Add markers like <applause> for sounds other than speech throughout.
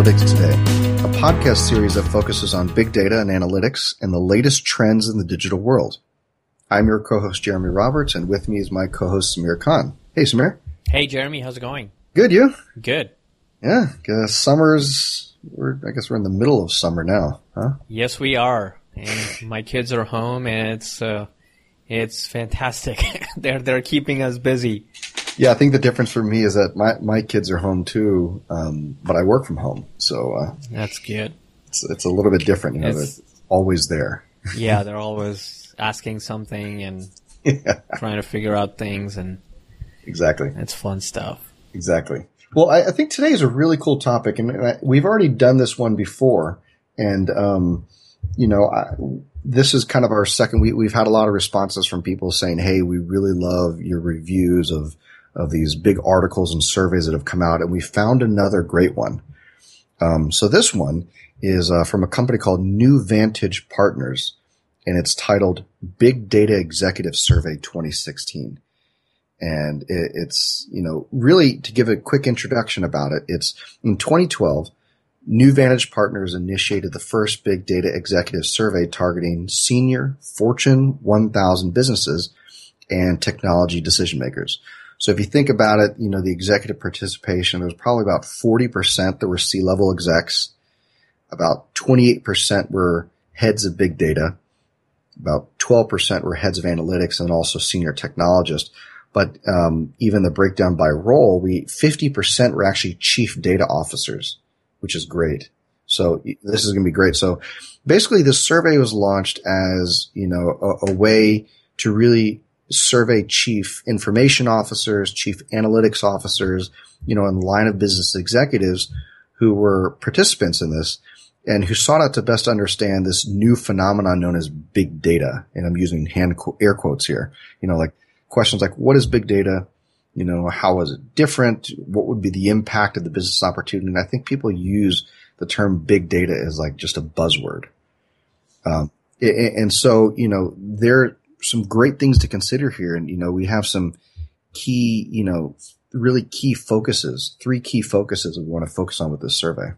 Analytics Today, a podcast series that focuses on big data and analytics and the latest trends in the digital world. I'm your co-host Jeremy Roberts, and with me is my co-host Samir Khan. Hey, Samir. Hey, Jeremy. How's it going? Good, you? Good. Yeah, guess summer's. We're, I guess we're in the middle of summer now, huh? Yes, we are. And my kids are home, and it's uh, it's fantastic. <laughs> they're they're keeping us busy. Yeah, I think the difference for me is that my, my kids are home too, um, but I work from home, so uh, That's good. it's it's a little bit different. You know, It's- they're always there. <laughs> Yeah, they're always asking something and yeah, trying to figure out things, and exactly. it's fun stuff. Exactly. Well, I, I think today is a really cool topic, and I, we've already done this one before, and um, you know, I, this is kind of our second. We, we've had a lot of responses from people saying, "Hey, we really love your reviews of of these big articles and surveys that have come out," and we found another great one. Um, so this one is uh, from a company called New Vantage Partners, and it's titled "Big Data Executive Survey 2016." and it, it's you know really to give a quick introduction about it it's in 2012 new vantage partners initiated the first big data executive survey targeting senior fortune 1000 businesses and technology decision makers so if you think about it you know the executive participation there was probably about 40% that were c-level execs about 28% were heads of big data about 12% were heads of analytics and also senior technologists but um, even the breakdown by role, we 50% were actually chief data officers, which is great. So this is going to be great. So basically, this survey was launched as you know a, a way to really survey chief information officers, chief analytics officers, you know, and line of business executives who were participants in this and who sought out to best understand this new phenomenon known as big data. And I'm using hand qu- air quotes here. You know, like questions like what is big data? You know, how is it different? What would be the impact of the business opportunity? And I think people use the term big data as like just a buzzword. Um, and so, you know, there are some great things to consider here. And, you know, we have some key, you know, really key focuses, three key focuses we want to focus on with this survey.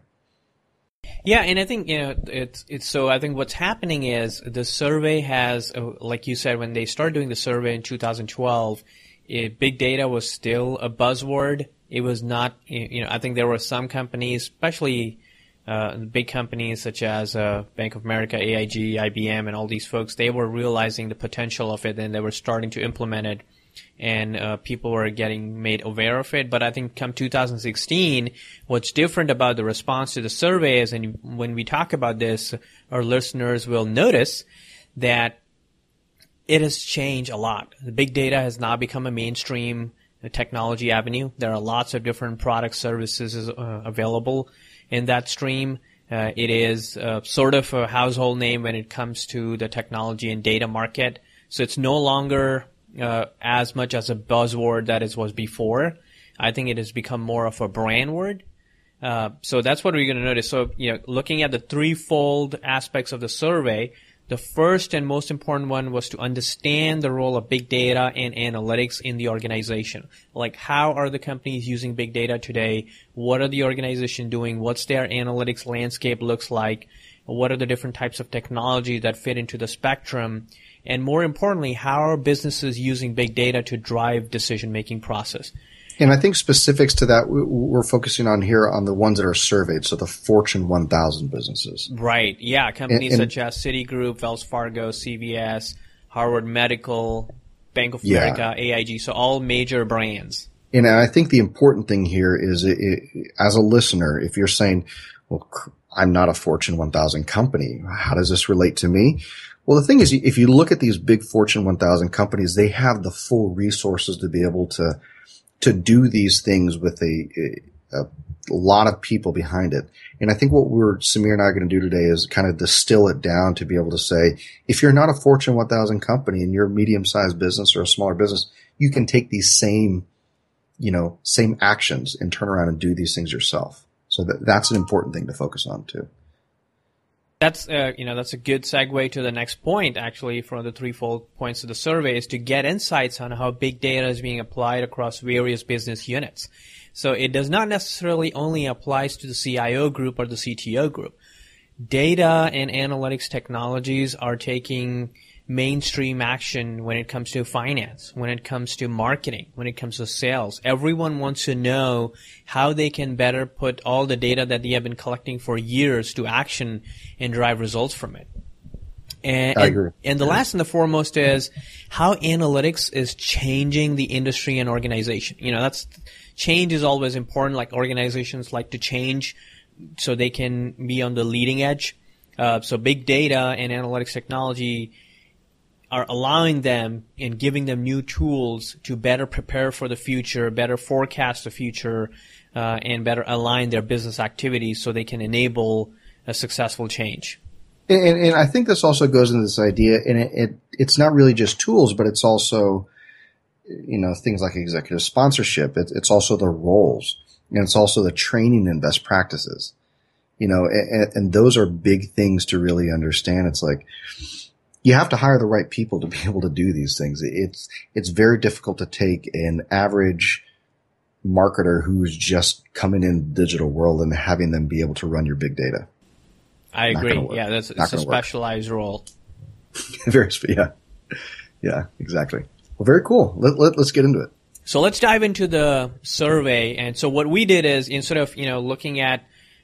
Yeah, and I think you know it's it's so. I think what's happening is the survey has, uh, like you said, when they started doing the survey in 2012, it, big data was still a buzzword. It was not, you know, I think there were some companies, especially uh, big companies such as uh, Bank of America, AIG, IBM, and all these folks. They were realizing the potential of it, and they were starting to implement it and uh, people were getting made aware of it. But I think come 2016, what's different about the response to the survey is, and when we talk about this, our listeners will notice that it has changed a lot. The big data has now become a mainstream uh, technology avenue. There are lots of different product services uh, available in that stream. Uh, it is uh, sort of a household name when it comes to the technology and data market. So it's no longer uh, as much as a buzzword that it was before. I think it has become more of a brand word. Uh, so that's what we're going to notice. So, you know, looking at the threefold aspects of the survey, the first and most important one was to understand the role of big data and analytics in the organization. Like, how are the companies using big data today? What are the organization doing? What's their analytics landscape looks like? What are the different types of technology that fit into the spectrum? And more importantly, how are businesses using big data to drive decision making process? And I think specifics to that, we- we're focusing on here on the ones that are surveyed. So the Fortune 1000 businesses. Right. Yeah. Companies And- and- such as Citigroup, Wells Fargo, CVS, Harvard Medical, Bank of Yeah. America, AIG. So all major brands. And I think the important thing here is it, it, as a listener, if you're saying, well, I'm not a Fortune 1000 company. How does this relate to me? Well, the thing is, if you look at these big Fortune 1000 companies, they have the full resources to be able to, to do these things with a, a, lot of people behind it. And I think what we're, Samir and I are going to do today is kind of distill it down to be able to say, if you're not a Fortune 1000 company and you're a medium sized business or a smaller business, you can take these same you know, same actions and turn around and do these things yourself. So that, that's an important thing to focus on too. That's uh, you know that's a good segue to the next point actually from the threefold points of the survey is to get insights on how big data is being applied across various business units. So it does not necessarily only applies to the CIO group or the CTO group. Data and analytics technologies are taking mainstream action when it comes to finance, when it comes to marketing, when it comes to sales. Everyone wants to know how they can better put all the data that they have been collecting for years to action and drive results from it. And, I agree. And, and the last and the foremost is how analytics is changing the industry and organization. You know, that's change is always important. Like organizations like to change so they can be on the leading edge. Uh, so big data and analytics technology are allowing them and giving them new tools to better prepare for the future, better forecast the future, uh, and better align their business activities so they can enable a successful change. And, and I think this also goes into this idea, and it, it, it's not really just tools, but it's also, you know, things like executive sponsorship. It, it's also the roles, and it's also the training and best practices. You know, and, and those are big things to really understand. It's like you have to hire the right people to be <laughs> able to do these things. It's it's very difficult to take an average marketer who's just coming in the digital world and having them be able to run your big data. I agree. Yeah, that's it's a specialized work. role. <laughs> very, yeah, yeah, exactly. Well, very cool. Let, let, let's get into it. So let's dive into the survey. And so what we did is instead of you know looking at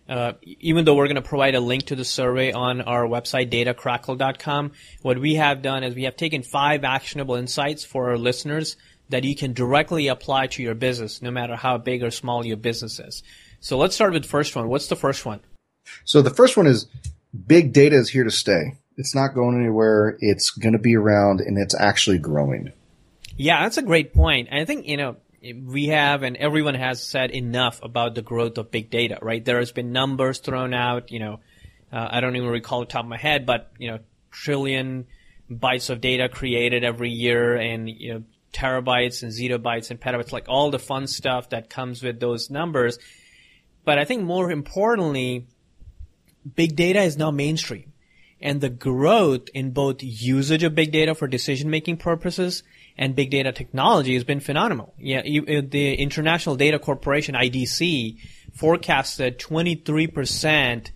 uh, even though we're going to provide a link to the survey on our website, datacrackle.com, what we have done is we have taken five actionable insights for our listeners that you can directly apply to your business, no matter how big or small your business is. So let's start with the first one. What's the first one? So the first one is big data is here to stay. It's not going anywhere. It's going to be around and it's actually growing. Yeah, that's a great point. I think, you know, we have and everyone has said enough about the growth of big data, right? There has been numbers thrown out, you know, uh, I don't even recall the top of my head, but, you know, trillion bytes of data created every year and, you know, terabytes and zettabytes and petabytes, like all the fun stuff that comes with those numbers. But I think more importantly, big data is now mainstream and the growth in both usage of big data for decision making purposes and big data technology has been phenomenal. Yeah, you, the International Data Corporation (IDC) forecasted 23%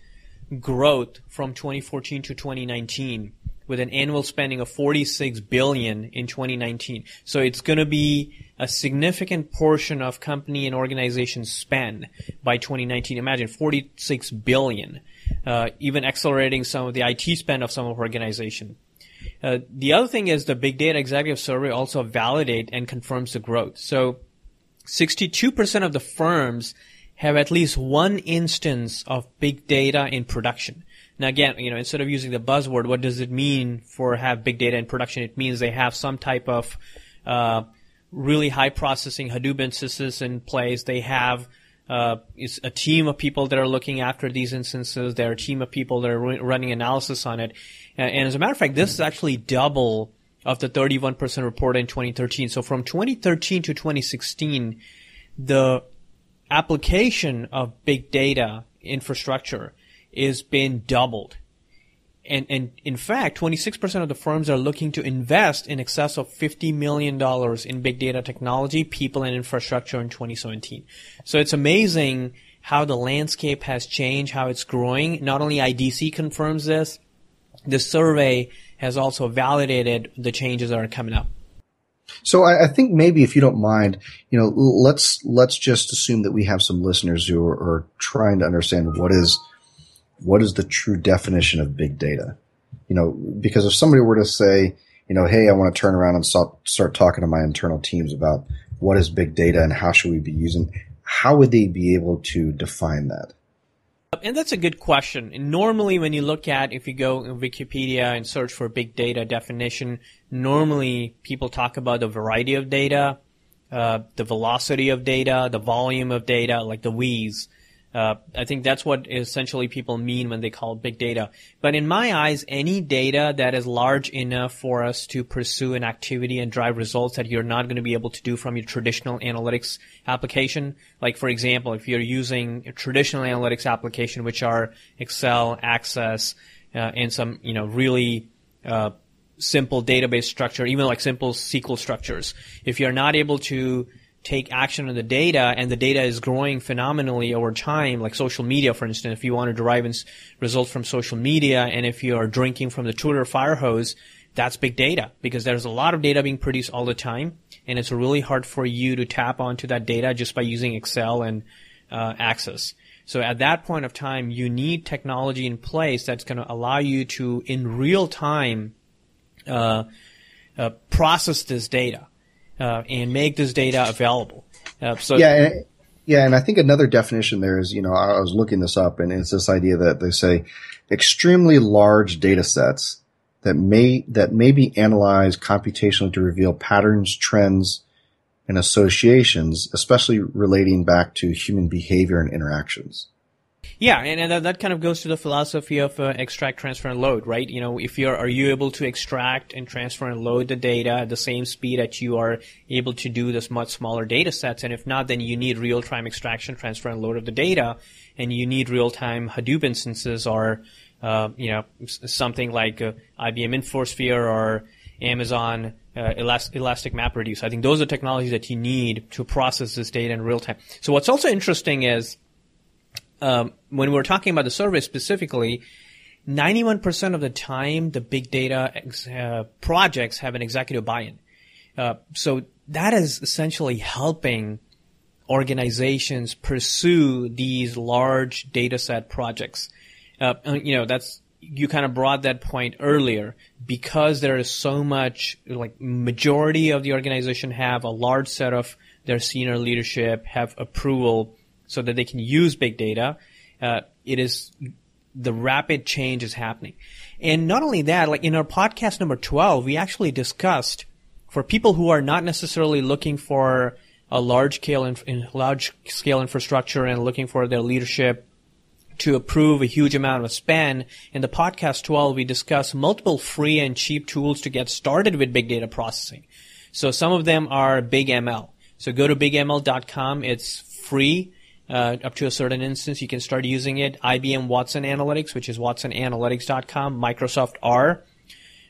growth from 2014 to 2019 with an annual spending of 46 billion in 2019. So it's going to be a significant portion of company and organization spend by 2019. Imagine 46 billion, uh, even accelerating some of the IT spend of some of organization. Uh, the other thing is the big data executive survey also validate and confirms the growth. So 62% of the firms have at least one instance of big data in production. Now again, you know, instead of using the buzzword, what does it mean for have big data in production? It means they have some type of uh, really high processing Hadoop instances in place. They have uh, is a team of people that are looking after these instances. There are a team of people that are running analysis on it. And, and as a matter of fact, this is actually double of the 31% reported in 2013. So from 2013 to 2016, the application of big data infrastructure is being doubled. And, and in fact, 26% of the firms are looking to invest in excess of $50 million in big data technology, people, and infrastructure in 2017. So it's amazing how the landscape has changed, how it's growing. Not only IDC confirms this, the survey has also validated the changes that are coming up. So I, I, think maybe if you don't mind, you know, let's let's just assume that we have some listeners who are, are trying to understand what is what is the true definition of big data? You know, because if somebody were to say, you know, hey, I want to turn around and start, start talking to my internal teams about what is big data and how should we be using, how would they be able to define that? And that's a good question. And normally, when you look at, if you go in Wikipedia and search for big data definition, normally people talk about the variety of data, uh, the velocity of data, the volume of data, like the V's. Uh, I think that's what essentially people mean when they call big data. But in my eyes, any data that is large enough for us to pursue an activity and drive results that you're not going to be able to do from your traditional analytics application. Like for example, if you're using a traditional analytics application, which are Excel, Access, uh, and some you know really uh, simple database structure, even like simple SQL structures. If you're not able to take action on the data and the data is growing phenomenally over time, like social media, for instance, if you want to derive results from social media and if you are drinking from the Twitter fire hose, that's big data because there's a lot of data being produced all the time and it's really hard for you to tap onto that data just by using Excel and uh, Access. So at that point of time, you need technology in place that's going to allow you to, in real time, uh, uh, process this data uh, and make this data available. Uh, so yeah, and, yeah, and I think another definition there is, you know, I was looking this up, and it's this idea that they say extremely large data sets that may that may be analyzed computationally to reveal patterns, trends, and associations, especially relating back to human behavior and interactions. Yeah, and, and that kind of goes to the philosophy of uh, extract, transfer, and load, right? You know, if you're, are you able to extract and transfer and load the data at the same speed that you are able to do this much smaller data sets? And if not, then you need real-time extraction, transfer, and load of the data, and you need real-time Hadoop instances or, uh, you know, something like uh, IBM InfoSphere or Amazon uh, Elast- Elastic MapReduce. I think those are technologies that you need to process this data in real time. So what's also interesting is um, when we're talking about the survey specifically, 91% of the time, the big data ex- uh, projects have an executive buy-in. Uh, so that is essentially helping organizations pursue these large data set projects. Uh, you know, that's you kind of brought that point earlier because there is so much like majority of the organization have a large set of their senior leadership have approval so that they can use big data uh, it is the rapid change is happening and not only that like in our podcast number 12 we actually discussed for people who are not necessarily looking for a large scale in, large scale infrastructure and looking for their leadership to approve a huge amount of spend. In the podcast 12, we discuss multiple free and cheap tools to get started with big data processing. So some of them are BigML. So go to bigml.com. It's free. Uh, up to a certain instance, you can start using it. IBM Watson Analytics, which is watsonanalytics.com, Microsoft R.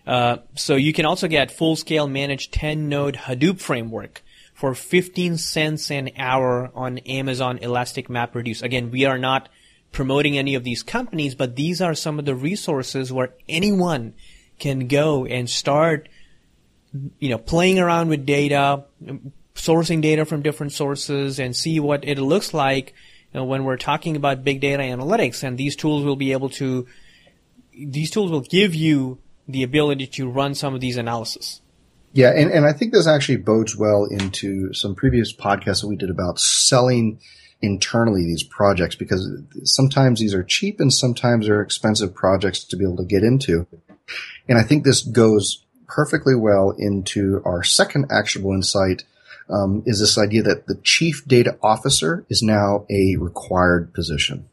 Uh, so you can also get full-scale managed 10-node Hadoop framework for 15 cents an hour on Amazon Elastic MapReduce. Again, we are not promoting any of these companies, but these are some of the resources where anyone can go and start, you know, playing around with data, sourcing data from different sources and see what it looks like you know, when we're talking about big data analytics. And these tools will be able to, these tools will give you the ability to run some of these analysis. Yeah, and, and I think this actually bodes well into some previous podcasts that we did about selling internally these projects because sometimes these are cheap and sometimes they're expensive projects to be able to get into. And I think this goes perfectly well into our second actionable insight um, is this idea that the chief data officer is now a required position.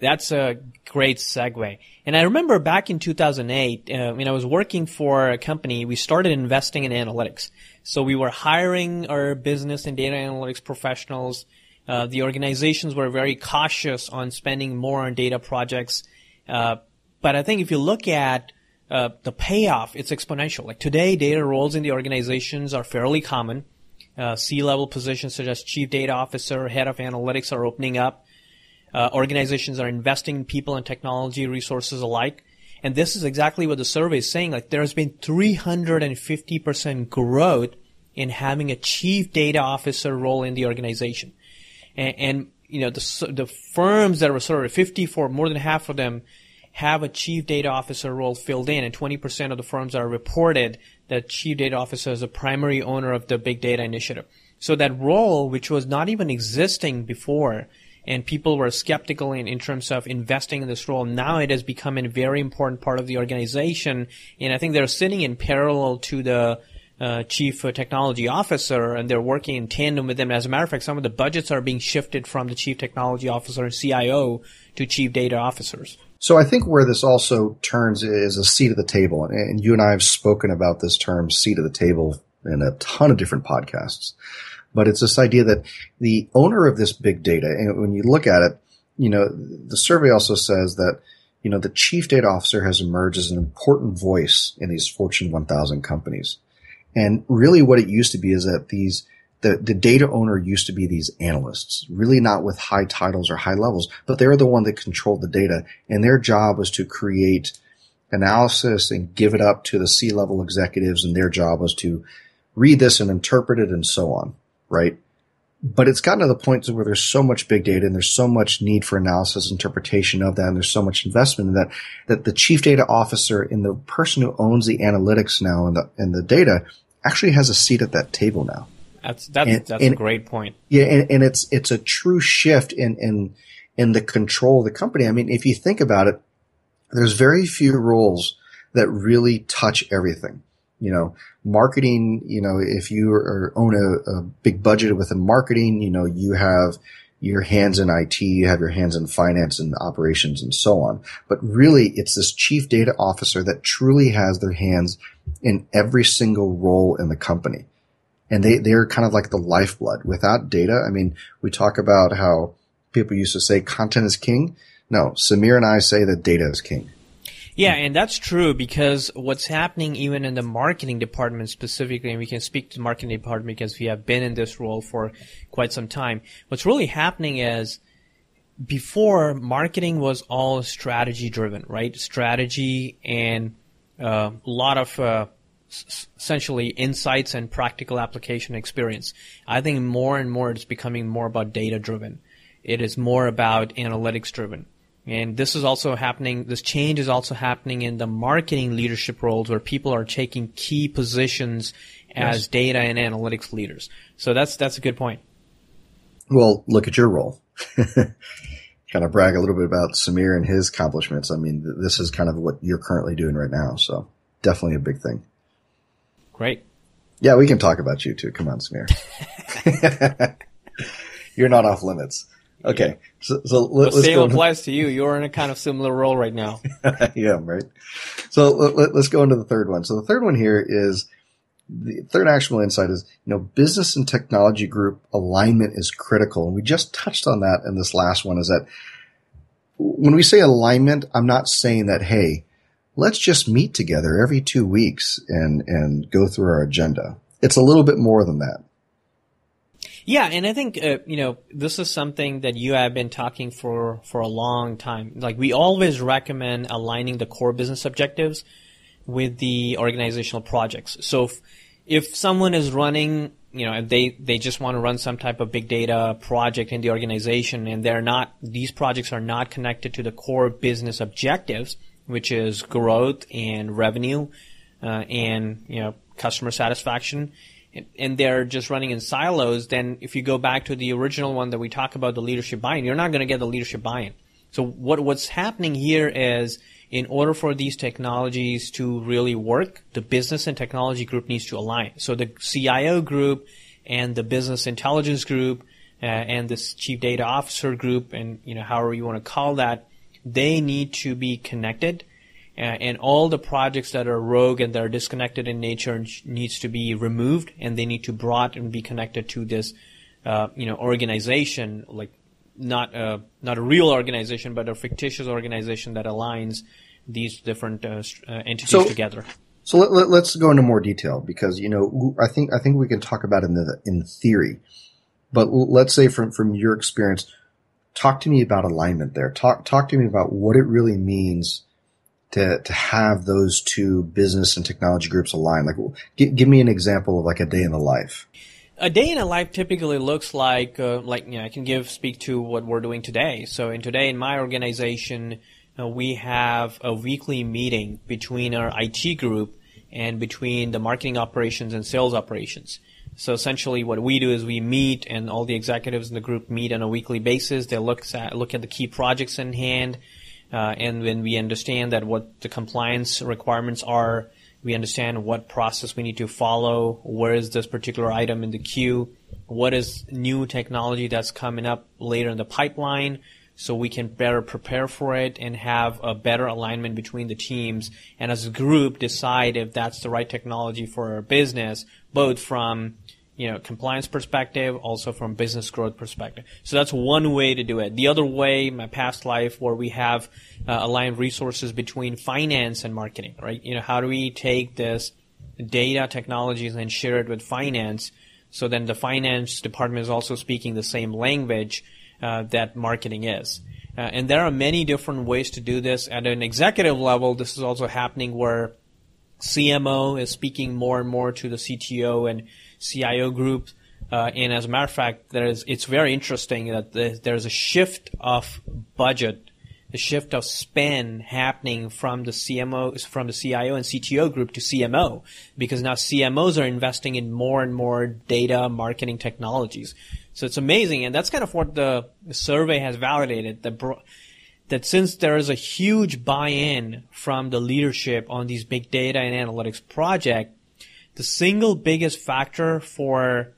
That's a great segue. And I remember back in 2008, uh, when I was working for a company, we started investing in analytics. So we were hiring our business and data analytics professionals uh, the organizations were very cautious on spending more on data projects. Uh, but I think if you look at uh, the payoff, it's exponential. Like today, data roles in the organizations are fairly common. Uh, C-level positions such as chief data officer, head of analytics are opening up. Uh, organizations are investing in people and technology resources alike. And this is exactly what the survey is saying. Like there has been 350% growth in having a chief data officer role in the organization and, and you know the the firms that were of 54, more than half of them have a chief data officer role filled in, and 20% of the firms are reported that chief data officer is a primary owner of the big data initiative. So that role, which was not even existing before, and people were skeptical in, in terms of investing in this role, now it has become a very important part of the organization, and I think they're sitting in parallel to the uh, chief technology officer, and they're working in tandem with them. As a matter of fact, some of the budgets are being shifted from the chief technology officer and CIO to chief data officers. So I think where this also turns is a seat at the table, and you and I have spoken about this term "seat at the table" in a ton of different podcasts. But it's this idea that the owner of this big data, and when you look at it, you know, the survey also says that you know the chief data officer has emerged as an important voice in these Fortune 1000 companies. And really what it used to be is that these the, the data owner used to be these analysts, really not with high titles or high levels, but they're the one that controlled the data and their job was to create analysis and give it up to the C-level executives and their job was to read this and interpret it and so on, right? But it's gotten to the point where there's so much big data and there's so much need for analysis, interpretation of that, and there's so much investment in that, that the chief data officer and the person who owns the analytics now and the, and the data actually has a seat at that table now. That's, that's, and, that's and, a great point. Yeah. And, and it's, it's a true shift in, in, in the control of the company. I mean, if you think about it, there's very few roles that really touch everything. You know, marketing, you know, if you are, own a, a big budget within marketing, you know, you have your hands in IT, you have your hands in finance and operations and so on. But really, it's this chief data officer that truly has their hands in every single role in the company. And they, they're kind of like the lifeblood. Without data, I mean, we talk about how people used to say content is king. No, Samir and I say that data is king. Yeah, and that's true because what's happening even in the marketing department specifically, and we can speak to the marketing department because we have been in this role for quite some time. What's really happening is before marketing was all strategy driven, right? Strategy and uh, a lot of uh, essentially insights and practical application experience. I think more and more it's becoming more about data driven. It is more about analytics driven. And this is also happening, this change is also happening in the marketing leadership roles where people are taking key positions as yes. data and analytics leaders. So that's, that's a good point. Well, look at your role. <laughs> kind of brag a little bit about Samir and his accomplishments. I mean, this is kind of what you're currently doing right now. So definitely a big thing. Great. Yeah, we can talk about you too. Come on, Samir. <laughs> you're not off limits. Okay, so, so let, us same go applies to you. You're in a kind of similar role right now. <laughs> yeah, right. So let, us go into the third one. So the third one here is the third actionable insight is you know business and technology group alignment is critical, and we just touched on that in this last one. Is that when we say alignment, I'm not saying that hey, let's just meet together every two weeks and and go through our agenda. It's a little bit more than that. Yeah, and I think uh, you know this is something that you have been talking for for a long time. Like we always recommend aligning the core business objectives with the organizational projects. So if, if someone is running, you know, they they just want to run some type of big data project in the organization, and they're not these projects are not connected to the core business objectives, which is growth and revenue, uh, and you know customer satisfaction and they're just running in silos, then if you go back to the original one that we talk about, the leadership buy-in, you're not going to get the leadership buy-in. So what what's happening here is in order for these technologies to really work, the business and technology group needs to align. So the CIO group and the business intelligence group uh, and this chief data officer group and you know however you want to call that, they need to be connected and all the projects that are rogue and that are disconnected in nature needs to be removed and they need to brought and be connected to this uh, you know organization like not a not a real organization but a fictitious organization that aligns these different uh, uh entities so, together. so let, let, us go into more detail because you know I think I think we can talk about it in the in theory. But let's say from from your experience talk to me about alignment there. Talk talk to me about what it really means to to have those two business and technology groups align? Like, give, me an example of like a day in the life. A day in a life typically looks like uh, like you know I can give speak to what we're doing today. So in today in my organization, uh, we have a weekly meeting between our IT group and between the marketing operations and sales operations. So essentially, what we do is we meet, and all the executives in the group meet on a weekly basis. They look at look at the key projects in hand. Uh, and when we understand that what the compliance requirements are, we understand what process we need to follow, where is this particular item in the queue, what is new technology that's coming up later in the pipeline, so we can better prepare for it and have a better alignment between the teams and as a group decide if that's the right technology for our business, both from you know, compliance perspective, also from business growth perspective. So that's one way to do it. The other way, my past life, where we have uh, aligned resources between finance and marketing, right? You know, how do we take this data technologies and share it with finance So then the finance department is also speaking the same language uh, that marketing is. Uh, and there are many different ways to do this. At an executive level, this is also happening where CMO is speaking more and more to the CTO and CIO group. Uh, and as a matter of fact, there is, it's very interesting that there's a shift of budget, a shift of spend happening from the CMO, from the CIO and CTO group to CMO, because now CMOs are investing in more and more data marketing technologies. So it's amazing, and that's kind of what the survey has validated. That bro- that since there is a huge buy-in from the leadership on these big data and analytics project, the single biggest factor for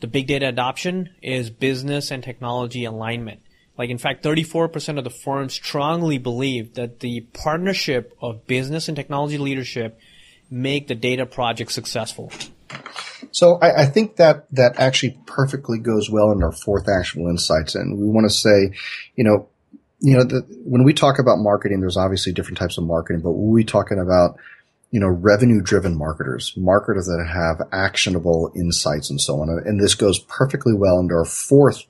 the big data adoption is business and technology alignment. Like in fact, 34% of the firms strongly believe that the partnership of business and technology leadership make the data project successful. So I, I, think that that actually perfectly goes well in our fourth actionable insights, and we want to say, you know, you know, the, when we talk about marketing, there's obviously different types of marketing, but we're talking about, you know, revenue driven marketers, marketers that have actionable insights and so on. And this goes perfectly well into our fourth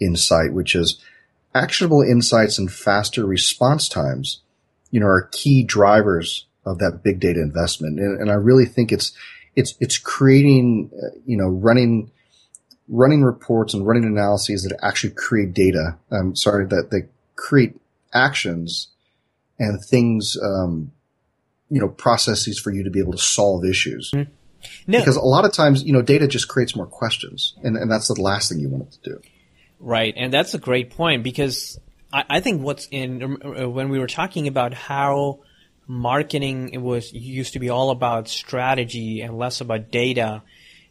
insight, which is actionable insights and faster response times, you know, are key drivers of that big data investment. And, and I really think it's, it's it's creating you know running running reports and running analyses that actually create data. I'm sorry that they create actions and things um, you know processes for you to be able to solve issues. Mm-hmm. No. Because a lot of times, you know, data just creates more questions, and, and that's the last thing you want it to do. Right, and that's a great point because I, I think what's in uh, when we were talking about how marketing it was used to be all about strategy and less about data.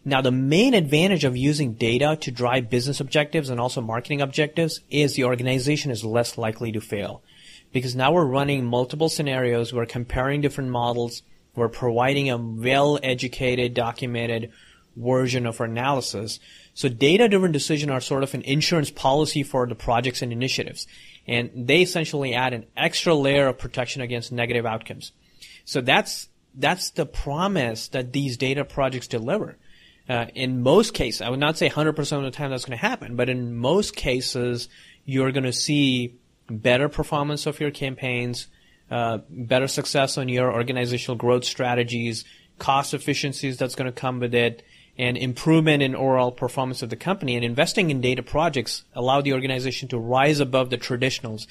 Now, the main advantage of using data to drive business objectives and also marketing objectives is the organization is less likely to fail. Because now we're running multiple scenarios, we're comparing different models, we're providing a well educated, documented version of our analysis. So data driven decisions are sort of an insurance policy for the projects and initiatives and they essentially add an extra layer of protection against negative outcomes. So that's that's the promise that these data projects deliver. Uh, in most cases, I would not say 100% of the time that's going to happen, but in most cases, you're going to see better performance of your campaigns, uh, better success on your organizational growth strategies, cost efficiencies that's going to come with it, and improvement in overall performance of the company. And investing in data projects allow the organization to rise above the traditionals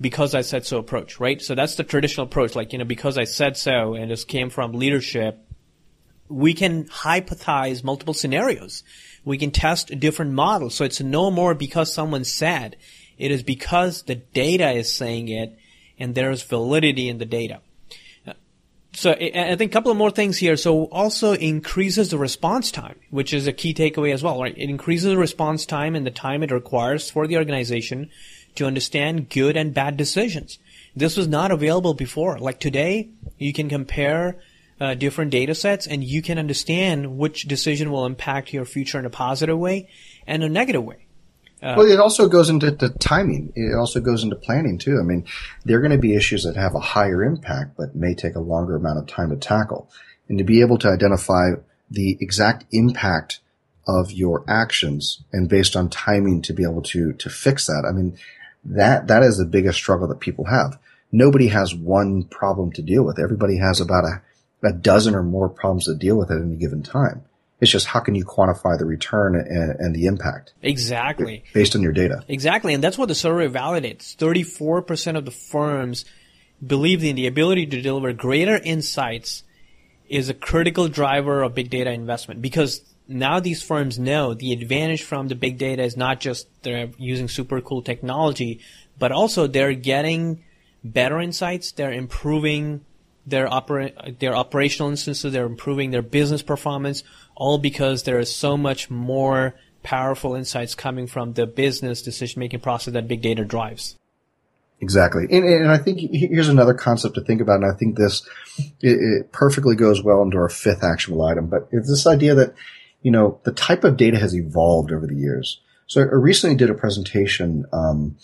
because I said so approach, right? So that's the traditional approach. Like, you know, because I said so and this came from leadership, we can hypothesize multiple scenarios. We can test different models. So it's no more because someone said. It is because the data is saying it and there's validity in the data. So I think a couple of more things here. So also increases the response time, which is a key takeaway as well, right? It increases the response time and the time it requires for the organization to understand good and bad decisions. This was not available before. Like today, you can compare uh, different data sets and you can understand which decision will impact your future in a positive way and a negative way. Uh, well, it also goes into the timing. It also goes into planning too. I mean, there are going to be issues that have a higher impact, but may take a longer amount of time to tackle. And to be able to identify the exact impact of your actions and based on timing to be able to, to fix that. I mean, that, that is the biggest struggle that people have. Nobody has one problem to deal with. Everybody has about a, a dozen or more problems to deal with at any given time. It's just how can you quantify the return and, and, the impact? Exactly. Based on your data. Exactly. And that's what the survey validates. 34% of the firms believe in the ability to deliver greater insights is a critical driver of big data investment because now these firms know the advantage from the big data is not just they're using super cool technology, but also they're getting better insights, they're improving their opera- their operational instances, they're improving their business performance, all because there is so much more powerful insights coming from the business decision making process that big data drives. Exactly. And, and, I think here's another concept to think about. And I think this it, it perfectly goes well into our fifth actionable item, but it's this idea that, you know, the type of data has evolved over the years. So I recently did a presentation, um,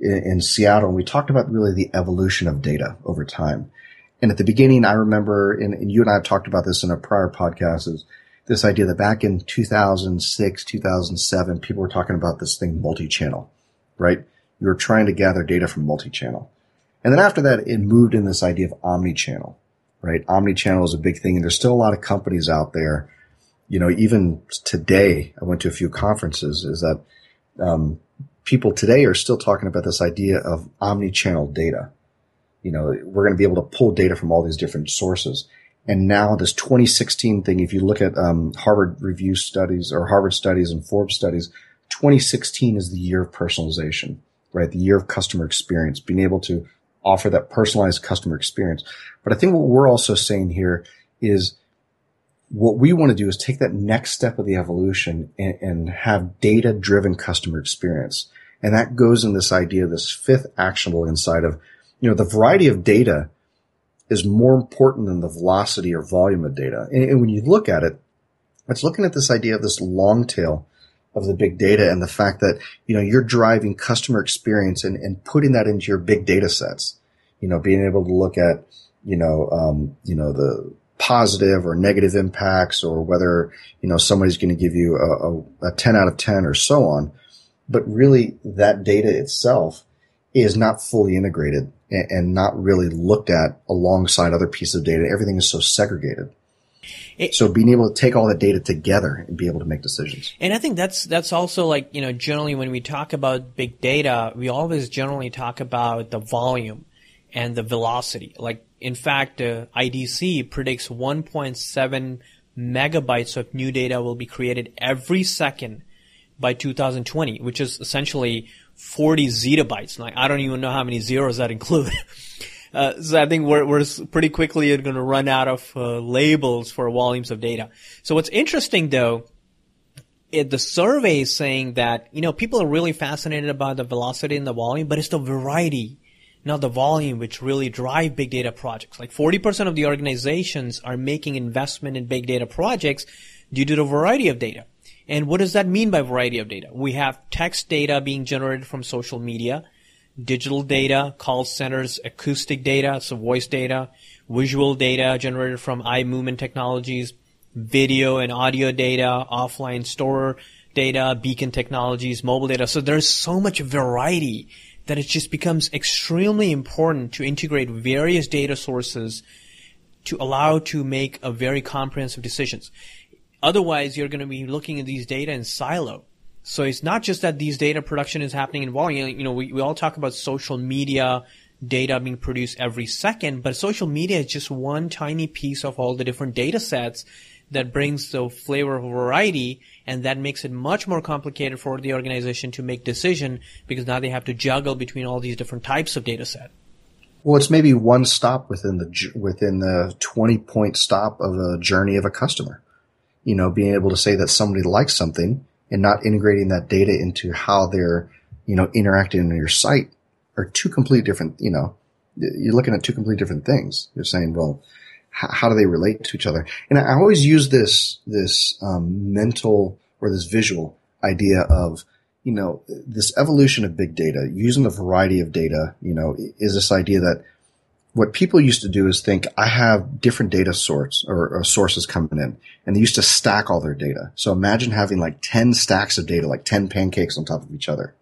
in Seattle and we talked about really the evolution of data over time. And at the beginning, I remember, and, and you and I have talked about this in a prior podcast, is this idea that back in 2006, 2007, people were talking about this thing multi-channel, right? You were trying to gather data from multi-channel. And then after that, it moved in this idea of omni-channel, right? Omni-channel is a big thing. And there's still a lot of companies out there, you know, even today, I went to a few conferences is that, um, people today are still talking about this idea of omni-channel data. You know, we're going to be able to pull data from all these different sources. And now this 2016 thing, if you look at um, Harvard Review studies or Harvard studies and Forbes studies, 2016 is the year of personalization, right? The year of customer experience, being able to offer that personalized customer experience. But I think what we're also saying here is what we want to do is take that next step of the evolution and, and have data driven customer experience. And that goes in this idea, this fifth actionable insight of, you know, the variety of data is more important than the velocity or volume of data. And, and when you look at it, it's looking at this idea of this long tail of the big data and the fact that, you know, you're driving customer experience and, and putting that into your big data sets. You know, being able to look at, you know, um, you know, the positive or negative impacts or whether, you know, somebody's going to give you a, a, a 10 out of 10 or so on. But really that data itself is not fully integrated and, and not really looked at alongside other pieces of data. Everything is so segregated. It, so being able to take all that data together and be able to make decisions. And I think that's that's also like you know generally when we talk about big data, we always generally talk about the volume and the velocity. Like in fact, uh, IDC predicts 1.7 megabytes of new data will be created every second by 2020, which is essentially 40 zettabytes. Like I don't even know how many zeros that include. <laughs> Uh, so I think we're, we're pretty quickly going to run out of uh, labels for volumes of data. So what's interesting though, it, the survey is saying that, you know, people are really fascinated about the velocity and the volume, but it's the variety, not the volume, which really drive big data projects. Like 40% of the organizations are making investment in big data projects due to the variety of data. And what does that mean by variety of data? We have text data being generated from social media digital data, call centers, acoustic data, so voice data, visual data generated from eye movement technologies, video and audio data, offline store data, beacon technologies, mobile data. So there's so much variety that it just becomes extremely important to integrate various data sources to allow to make a very comprehensive decisions. Otherwise, you're going to be looking at these data in silo. So it's not just that these data production is happening in volume. You know, we, we all talk about social media data being produced every second, but social media is just one tiny piece of all the different data sets that brings the flavor of variety and that makes it much more complicated for the organization to make decision because now they have to juggle between all these different types of data set. Well, it's maybe one stop within the within the 20 point stop of a journey of a customer. You know, being able to say that somebody likes something and not integrating that data into how they're, you know, interacting in your site are two complete different, you know, you're looking at two complete different things. You're saying, well, how, how do they relate to each other? And I always use this, this, um, mental or this visual idea of, you know, this evolution of big data, using a variety of data, you know, is this idea that what people used to do is think I have different data sorts or, or, sources coming in and they used to stack all their data. So imagine having like 10 stacks of data, like 10 pancakes on top of each other,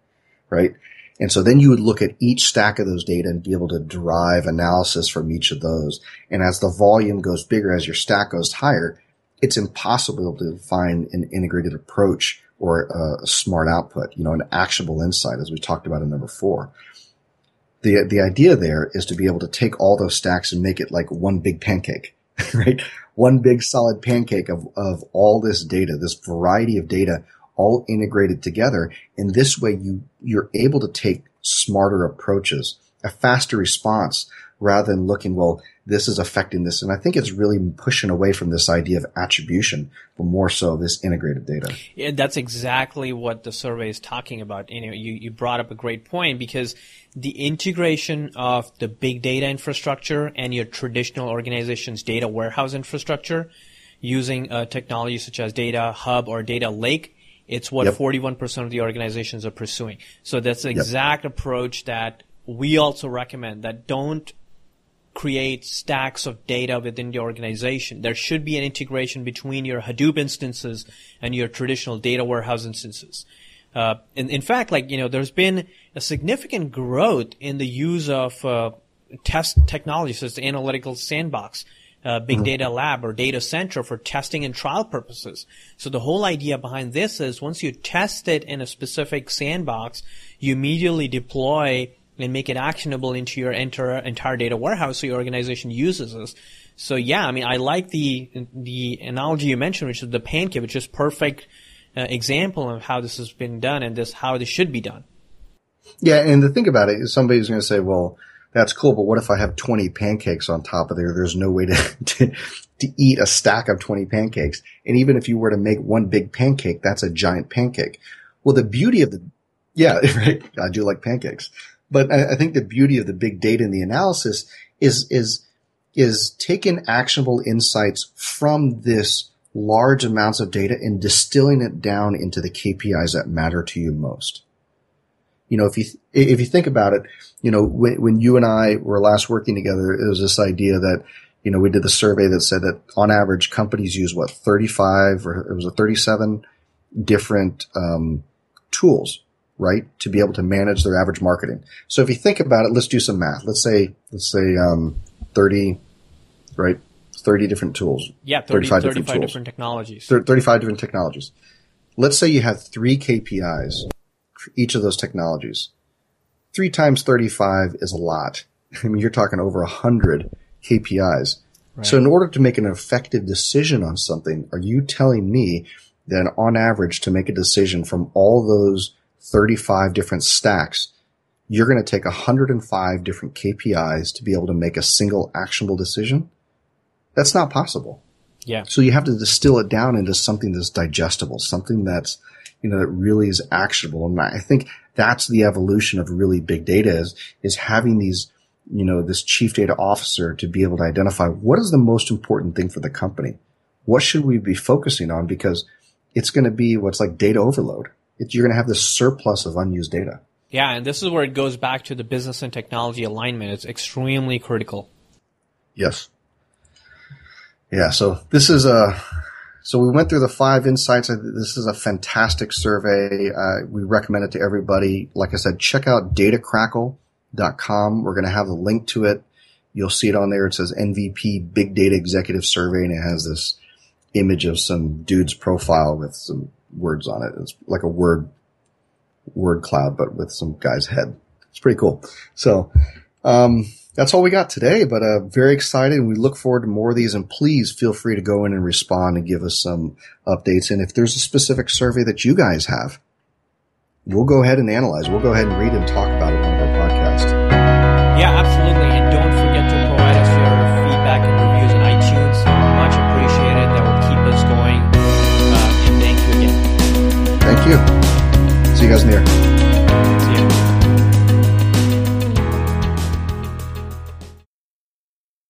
right? And so then you would look at each stack of those data and be able to derive analysis from each of those. And as the volume goes bigger, as your stack goes higher, it's impossible to find an integrated approach or a smart output, you know, an actionable insight as we talked about in number four the the idea there is to be able to take all those stacks and make it like one big pancake, <laughs> right? One big solid pancake of of all this data, this variety of data all integrated together. And this way you you're able to take smarter approaches, a faster response rather than looking, well, this is affecting this. And I think it's really pushing away from this idea of attribution, but more so this integrated data. Yeah, that's exactly what the survey is talking about. You know, you, you brought up a great point because the integration of the big data infrastructure and your traditional organization's data warehouse infrastructure using uh, technology such as data hub or data lake it's what yep. 41% of the organizations are pursuing. So that's the exact yep. approach that we also recommend that don't create stacks of data within the organization. There should be an integration between your Hadoop instances and your traditional data warehouse instances. Uh, in, in fact, like, you know, there's been a significant growth in the use of, uh, test technologies such as analytical sandbox, uh, big mm-hmm. data lab or data center for testing and trial purposes. So the whole idea behind this is once you test it in a specific sandbox, you immediately deploy and make it actionable into your entire, entire data warehouse so your organization uses this. So yeah, I mean, I like the, the analogy you mentioned, which is the pancake, which is perfect uh, example of how this has been done and this, how this should be done. Yeah. And to think about it, somebody's going to say, well, that's cool, but what if I have 20 pancakes on top of there? There's no way to, <laughs> to, to eat a stack of 20 pancakes. And even if you were to make one big pancake, that's a giant pancake. Well, the beauty of the, yeah, <laughs> right. I do like pancakes. But I, I think the beauty of the big data and the analysis is, is, is taking actionable insights from this large amounts of data and distilling it down into the KPIs that matter to you most. You know, if you, if you think about it, you know, when, when you and I were last working together, it was this idea that, you know, we did the survey that said that on average companies use what, 35 or it was a 37 different, um, tools right? To be able to manage their average marketing. So if you think about it, let's do some math. Let's say, let's say, um, 30, right? 30 different tools. Yeah, 30, 35, 35 different, different, technologies. 35 different technologies. Let's say you have three KPIs for each of those technologies. Three times 35 is a lot. <laughs> I mean, you're talking over a hundred KPIs. Right. So in order to make an effective decision on something, are you telling me that on average to make a decision from all those 35 different stacks, you're going to take 105 different KPIs to be able to make a single actionable decision. That's not possible. Yeah. So you have to distill it down into something that's digestible, something that's, you know, that really is actionable. And I think that's the evolution of really big data is, is having these, you know, this chief data officer to be able to identify what is the most important thing for the company? What should we be focusing on? Because it's going to be what's like data overload it, you're going to have this surplus of unused data. Yeah, and this is where it goes back to the business and technology alignment. It's extremely critical. Yes. Yeah, so this is a so we went through the five insights. This is a fantastic survey. Uh, we recommend it to everybody. Like I said, check out datacrackle.com. We're going to have the link to it. You'll see it on there. It says NVP Big Data Executive Survey, and it has this image of some dude's profile with some words on it. It's like a word word cloud, but with some guy's head. It's pretty cool. So um, that's all we got today. But uh, very excited, and we look forward to more of these. And please feel free to go in and respond and give us some updates. And if there's a specific survey that you guys have, we'll go ahead and analyze. We'll go ahead and read and talk about it on our podcast. Guys in.